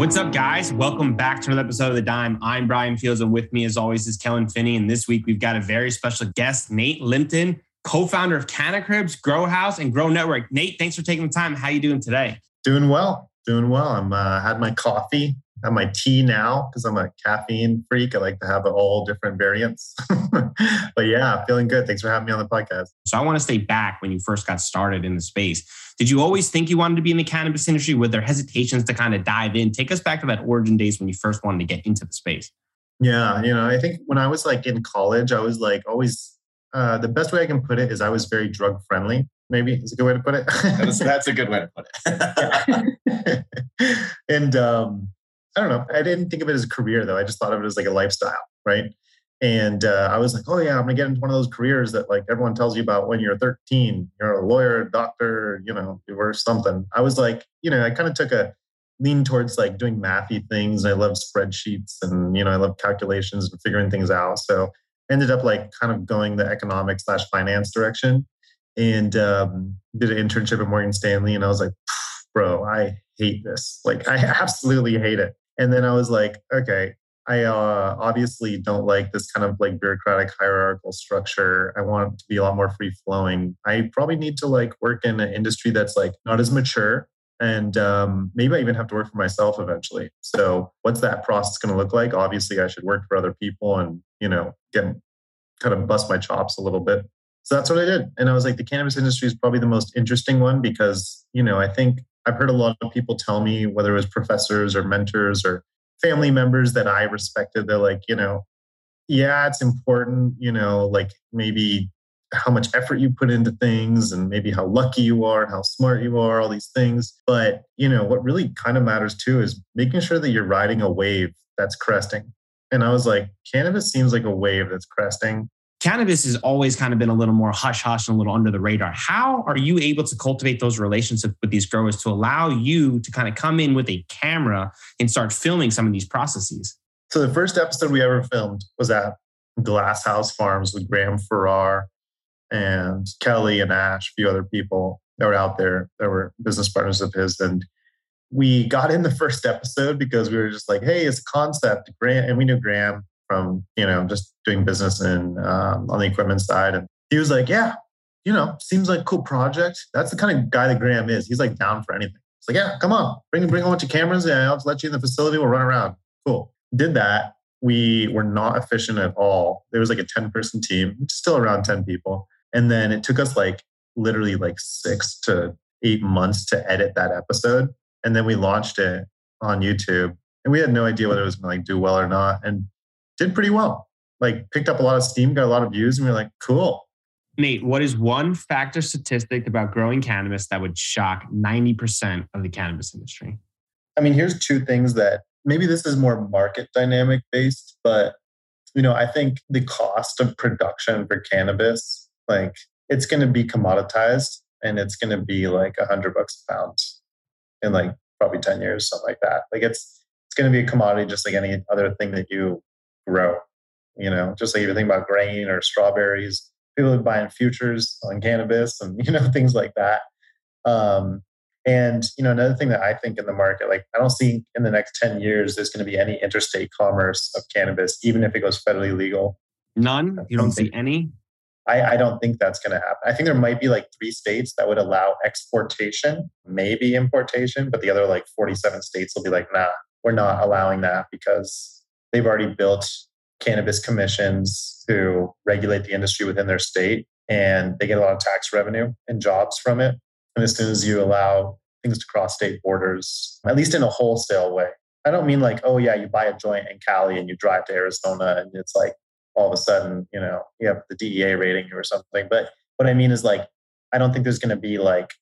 What's up, guys? Welcome back to another episode of The Dime. I'm Bryan Fields, and with me, as always, is Kellan Finney. And this week, we've got a very special guest, Nate Lipton, co-founder of CannaCribs, Grow House, and Grow Network. Nate, thanks for taking the time. How are you doing today? Doing well. Doing well. I'm uh, had my coffee, have my tea now because I'm a caffeine freak. I like to have all different variants. but yeah, feeling good. Thanks for having me on the podcast. So I want to stay back when you first got started in the space. Did you always think you wanted to be in the cannabis industry? Were there hesitations to kind of dive in? Take us back to that origin days when you first wanted to get into the space. Yeah, you know, I think when I was like in college, I was like always uh, the best way I can put it is I was very drug friendly. Maybe is a good way to put it. that's, that's a good way to put it. and um, I don't know. I didn't think of it as a career though. I just thought of it as like a lifestyle, right? And uh, I was like, oh yeah, I'm gonna get into one of those careers that like everyone tells you about when you're 13. You're a lawyer, doctor, you know, or something. I was like, you know, I kind of took a lean towards like doing mathy things. I love spreadsheets and you know, I love calculations and figuring things out. So ended up like kind of going the economics slash finance direction and um, did an internship at Morgan Stanley. And I was like, bro, I hate this. Like, I absolutely hate it. And then I was like, okay, I uh, obviously don't like this kind of like bureaucratic hierarchical structure. I want it to be a lot more free flowing. I probably need to like work in an industry that's like not as mature. And um, maybe I even have to work for myself eventually. So, what's that process going to look like? Obviously, I should work for other people and, you know, get kind of bust my chops a little bit. So that's what I did. And I was like, the cannabis industry is probably the most interesting one because, you know, I think I've heard a lot of people tell me, whether it was professors or mentors or family members that I respected, they're like, you know, yeah, it's important, you know, like maybe how much effort you put into things and maybe how lucky you are, how smart you are, all these things. But, you know, what really kind of matters too is making sure that you're riding a wave that's cresting. And I was like, cannabis seems like a wave that's cresting cannabis has always kind of been a little more hush hush and a little under the radar. How are you able to cultivate those relationships with these growers to allow you to kind of come in with a camera and start filming some of these processes? So the first episode we ever filmed was at Glasshouse Farms with Graham Farrar and Kelly and Ash, a few other people that were out there that were business partners of his. And we got in the first episode because we were just like, hey, it's a concept. Graham, and we knew Graham from you know just doing business and um, on the equipment side. And he was like yeah you know seems like cool project. That's the kind of guy that graham is. He's like down for anything. It's like yeah come on bring bring a bunch of cameras and i'll let you in the facility. We'll run around. Cool. Did that. We were not efficient at all. There was like a 10 person team still around 10 people. And then it took us like literally like six to eight months to edit that episode. And then we launched it on youtube. And we had no idea whether it was going to like do well or not. And did pretty well. Like picked up a lot of steam, got a lot of views, and we are like, cool. Nate, what is one factor statistic about growing cannabis that would shock 90% of the cannabis industry? I mean, here's two things that maybe this is more market dynamic based, but you know, I think the cost of production for cannabis, like it's going to be commoditized and it's going to be like a hundred bucks a pound in like probably 10 years, something like that. Like it's, it's going to be a commodity just like any other thing that you grow. You know, just like if you think about grain or strawberries, people are buying futures on cannabis and you know things like that. Um, and you know, another thing that I think in the market, like I don't see in the next ten years there's going to be any interstate commerce of cannabis, even if it goes federally legal. None. You don't see any. I, I don't think that's going to happen. I think there might be like three states that would allow exportation, maybe importation, but the other like 47 states will be like, nah, we're not allowing that because they've already built cannabis commissions to regulate the industry within their state and they get a lot of tax revenue and jobs from it. And as soon as you allow things to cross state borders, at least in a wholesale way, I don't mean like, oh, yeah, you buy a joint in Cali and you drive to Arizona and it's like all of a sudden, you know, you have the DEA rating or something. But what I mean is like, I don't think there's going to be like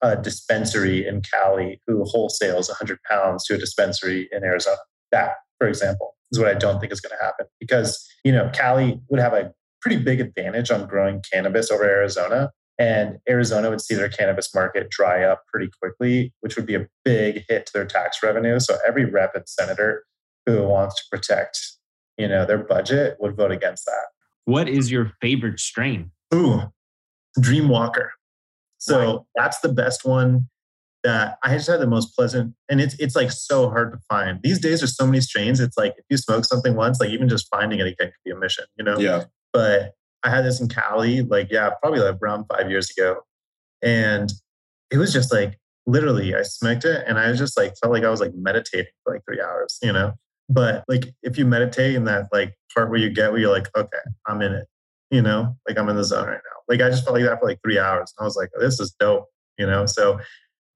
a dispensary in Cali who wholesales 100 pounds to a dispensary in Arizona. That, for example is what I don't think is going to happen because, you know, Cali would have a pretty big advantage on growing cannabis over Arizona. And Arizona would see their cannabis market dry up pretty quickly, which would be a big hit to their tax revenue. So every rep and senator who wants to protect, you know, their budget would vote against that. What is your favorite strain? Ooh, Dreamwalker. So that's the best one that I just had the most pleasant, and it's it's like so hard to find these days. There's so many strains. It's like if you smoke something once, like even just finding it again could be a mission, you know. Yeah. But I had this in Cali, like yeah, probably like around five years ago, and it was just like literally, I smoked it, and I was just like felt like I was like meditating for like three hours, you know. But like if you meditate in that like part where you get where you're like, okay, I'm in it, you know, like I'm in the zone right now. Like I just felt like that for like three hours. and I was like, this is dope, you know. So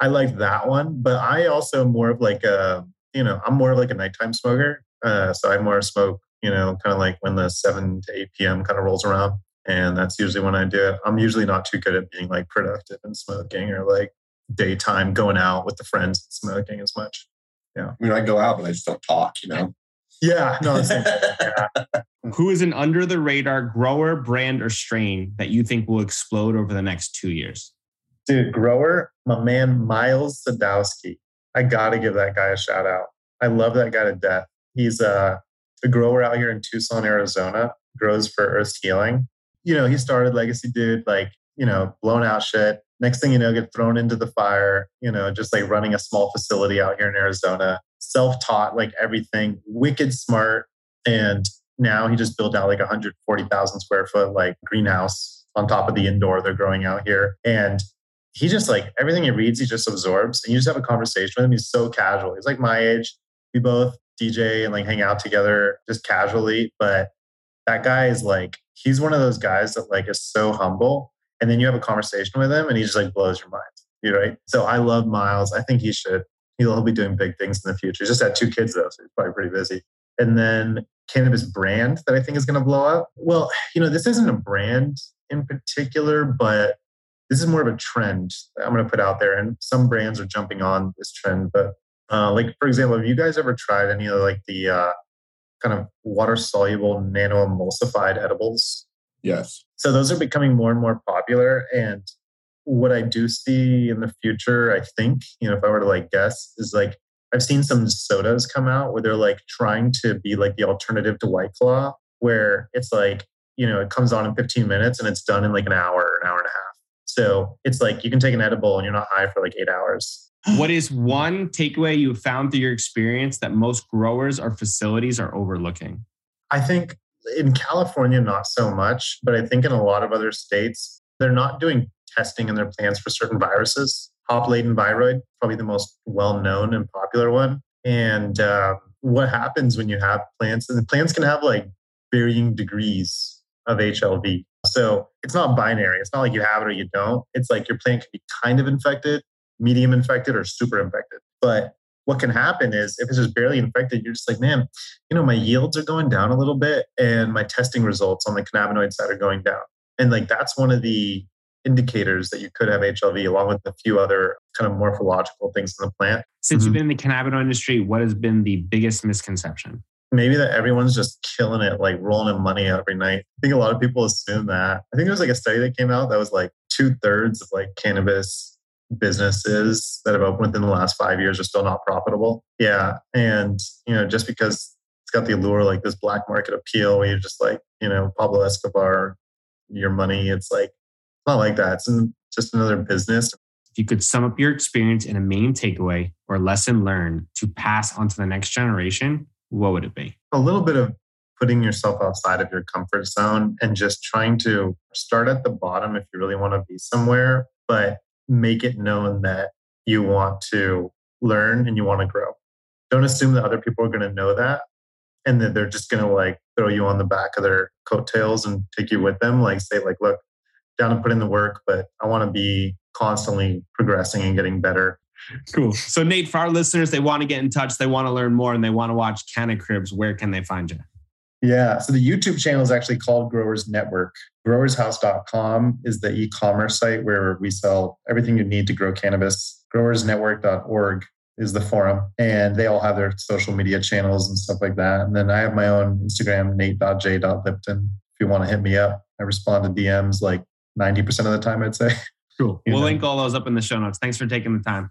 I like that one, but I also more of like a, you know, I'm more of like a nighttime smoker. Uh, so I more smoke, you know, kind of like when the 7 to 8 p.m. kind of rolls around. And that's usually when I do it. I'm usually not too good at being like productive and smoking or like daytime going out with the friends and smoking as much. Yeah. I mean, I go out, but I just don't talk, you know? Yeah. No, yeah. Who is an under the radar grower, brand, or strain that you think will explode over the next two years? Dude, grower, my man Miles Sadowski. I got to give that guy a shout out. I love that guy to death. He's a, a grower out here in Tucson, Arizona, grows for Earth Healing. You know, he started Legacy Dude, like, you know, blown out shit. Next thing you know, get thrown into the fire, you know, just like running a small facility out here in Arizona, self taught, like everything, wicked smart. And now he just built out like a 140,000 square foot like greenhouse on top of the indoor they're growing out here. And he just like everything he reads, he just absorbs. And you just have a conversation with him. He's so casual. He's like my age. We both DJ and like hang out together just casually. But that guy is like, he's one of those guys that like is so humble. And then you have a conversation with him and he just like blows your mind. You right? So I love Miles. I think he should. He'll, he'll be doing big things in the future. He's just had two kids though, so he's probably pretty busy. And then cannabis brand that I think is going to blow up. Well, you know, this isn't a brand in particular, but this is more of a trend I'm going to put out there, and some brands are jumping on this trend. But uh, like for example, have you guys ever tried any of like the uh, kind of water soluble nano emulsified edibles? Yes. So those are becoming more and more popular, and what I do see in the future, I think, you know, if I were to like guess, is like I've seen some sodas come out where they're like trying to be like the alternative to White Claw, where it's like, you know, it comes on in 15 minutes and it's done in like an hour, an hour and a half. So it's like you can take an edible and you're not high for like eight hours. What is one takeaway you found through your experience that most growers or facilities are overlooking? I think in California, not so much, but I think in a lot of other states, they're not doing testing in their plants for certain viruses. Hop latent viroid, probably the most well known and popular one. And uh, what happens when you have plants? And the plants can have like varying degrees of HLV. So it's not binary. It's not like you have it or you don't. It's like your plant can be kind of infected, medium infected, or super infected. But what can happen is if it's just barely infected, you're just like, man, you know, my yields are going down a little bit and my testing results on the cannabinoid side are going down. And like that's one of the indicators that you could have HLV along with a few other kind of morphological things in the plant. Since mm-hmm. you've been in the cannabinoid industry, what has been the biggest misconception? Maybe that everyone's just killing it, like rolling in money every night. I think a lot of people assume that. I think there was like a study that came out that was like two thirds of like cannabis businesses that have opened within the last five years are still not profitable. Yeah. And, you know, just because it's got the allure like this black market appeal where you're just like, you know, Pablo Escobar, your money, it's like, it's not like that. It's just another business. If you could sum up your experience in a main takeaway or lesson learned to pass on to the next generation, what would it be? A little bit of putting yourself outside of your comfort zone and just trying to start at the bottom if you really want to be somewhere, but make it known that you want to learn and you want to grow. Don't assume that other people are going to know that and that they're just going to like throw you on the back of their coattails and take you with them. Like say, like, look, down and put in the work, but I want to be constantly progressing and getting better. Cool. So, Nate, for our listeners, they want to get in touch, they want to learn more, and they want to watch Canna Cribs. Where can they find you? Yeah. So the YouTube channel is actually called Growers Network. Growershouse.com is the e commerce site where we sell everything you need to grow cannabis. Growersnetwork.org is the forum, and they all have their social media channels and stuff like that. And then I have my own Instagram, nate.j.lipton. If you want to hit me up. I respond to DMs like 90% of the time, I'd say. Cool. You We'll know. link all those up in the show notes. Thanks for taking the time.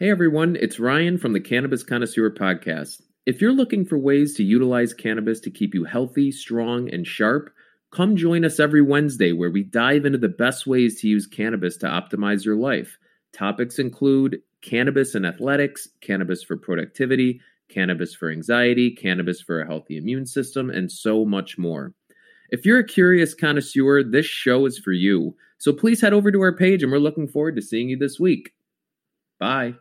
Hey everyone, it's Ryan from the Cannabis Connoisseur Podcast. If you're looking for ways to utilize cannabis to keep you healthy, strong, and sharp, come join us every Wednesday where we dive into the best ways to use cannabis to optimize your life. Topics include cannabis and athletics, cannabis for productivity, cannabis for anxiety, cannabis for a healthy immune system, and so much more. If you're a curious connoisseur, this show is for you. So please head over to our page and we're looking forward to seeing you this week. Bye.